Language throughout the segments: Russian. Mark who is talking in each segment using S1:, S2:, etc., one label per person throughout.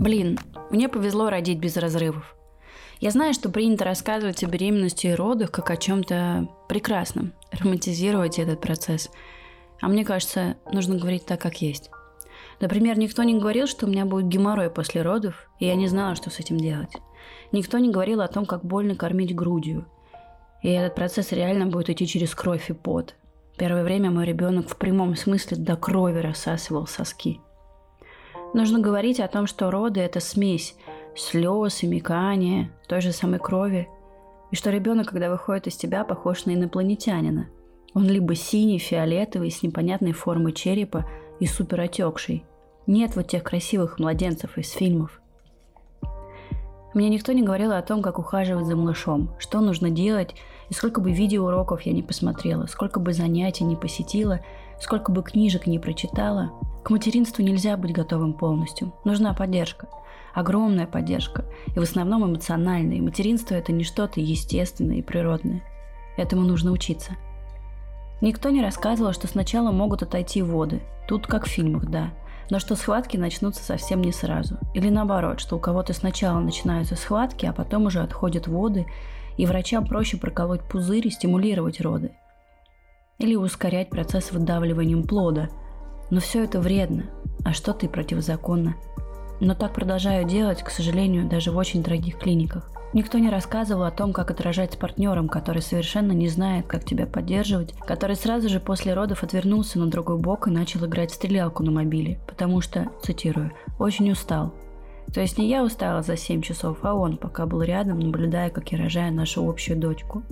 S1: Блин, мне повезло родить без разрывов. Я знаю, что принято рассказывать о беременности и родах как о чем-то прекрасном, романтизировать этот процесс. А мне кажется, нужно говорить так, как есть. Например, никто не говорил, что у меня будет геморрой после родов, и я не знала, что с этим делать. Никто не говорил о том, как больно кормить грудью. И этот процесс реально будет идти через кровь и пот. Первое время мой ребенок в прямом смысле до крови рассасывал соски. Нужно говорить о том, что роды – это смесь слез и мекания, той же самой крови, и что ребенок, когда выходит из тебя, похож на инопланетянина. Он либо синий, фиолетовый, с непонятной формой черепа и суперотекший. Нет вот тех красивых младенцев из фильмов. Мне никто не говорил о том, как ухаживать за малышом, что нужно делать, и сколько бы видеоуроков я не посмотрела, сколько бы занятий не посетила, сколько бы книжек не прочитала. К материнству нельзя быть готовым полностью. Нужна поддержка. Огромная поддержка. И в основном эмоциональная. И материнство – это не что-то естественное и природное. Этому нужно учиться. Никто не рассказывал, что сначала могут отойти воды. Тут как в фильмах, да но что схватки начнутся совсем не сразу. Или наоборот, что у кого-то сначала начинаются схватки, а потом уже отходят воды, и врачам проще проколоть пузырь и стимулировать роды. Или ускорять процесс выдавливанием плода. Но все это вредно, а что-то и противозаконно. Но так продолжаю делать, к сожалению, даже в очень дорогих клиниках. Никто не рассказывал о том, как отражать с партнером, который совершенно не знает, как тебя поддерживать, который сразу же после родов отвернулся на другой бок и начал играть в стрелялку на мобиле, потому что, цитирую, «очень устал». То есть не я устала за 7 часов, а он, пока был рядом, наблюдая, как я рожаю нашу общую дочку.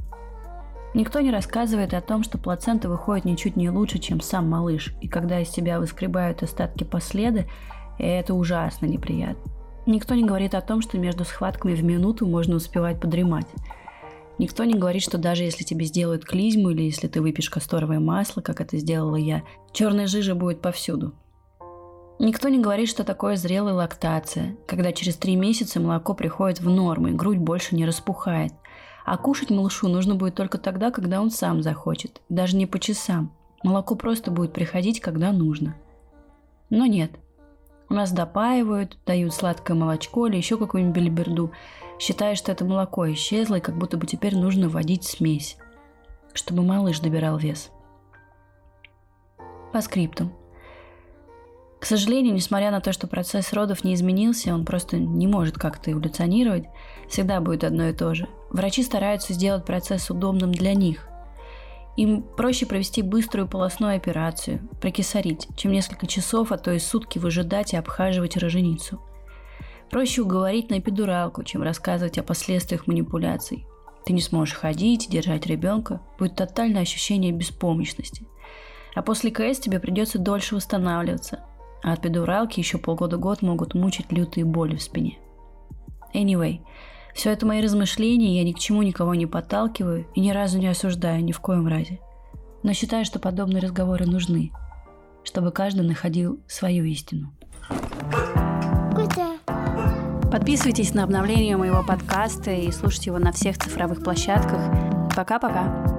S1: Никто не рассказывает о том, что плацента выходит ничуть не лучше, чем сам малыш, и когда из тебя выскребают остатки последа, это ужасно неприятно. Никто не говорит о том, что между схватками в минуту можно успевать подремать. Никто не говорит, что даже если тебе сделают клизму или если ты выпьешь касторовое масло, как это сделала я, черная жижа будет повсюду. Никто не говорит, что такое зрелая лактация, когда через три месяца молоко приходит в норму и грудь больше не распухает. А кушать малышу нужно будет только тогда, когда он сам захочет, даже не по часам. Молоко просто будет приходить, когда нужно. Но нет – у нас допаивают, дают сладкое молочко или еще какую-нибудь белиберду, считая, что это молоко исчезло и как будто бы теперь нужно вводить смесь, чтобы малыш добирал вес. По скрипту. К сожалению, несмотря на то, что процесс родов не изменился, он просто не может как-то эволюционировать, всегда будет одно и то же. Врачи стараются сделать процесс удобным для них – им проще провести быструю полостную операцию, прокисарить, чем несколько часов, а то и сутки выжидать и обхаживать роженицу. Проще уговорить на эпидуралку, чем рассказывать о последствиях манипуляций. Ты не сможешь ходить держать ребенка, будет тотальное ощущение беспомощности. А после КС тебе придется дольше восстанавливаться, а от эпидуралки еще полгода-год могут мучить лютые боли в спине. Anyway, все это мои размышления, я ни к чему никого не подталкиваю и ни разу не осуждаю ни в коем разе. Но считаю, что подобные разговоры нужны, чтобы каждый находил свою истину. Подписывайтесь на обновление моего подкаста и слушайте его на всех цифровых площадках. Пока-пока.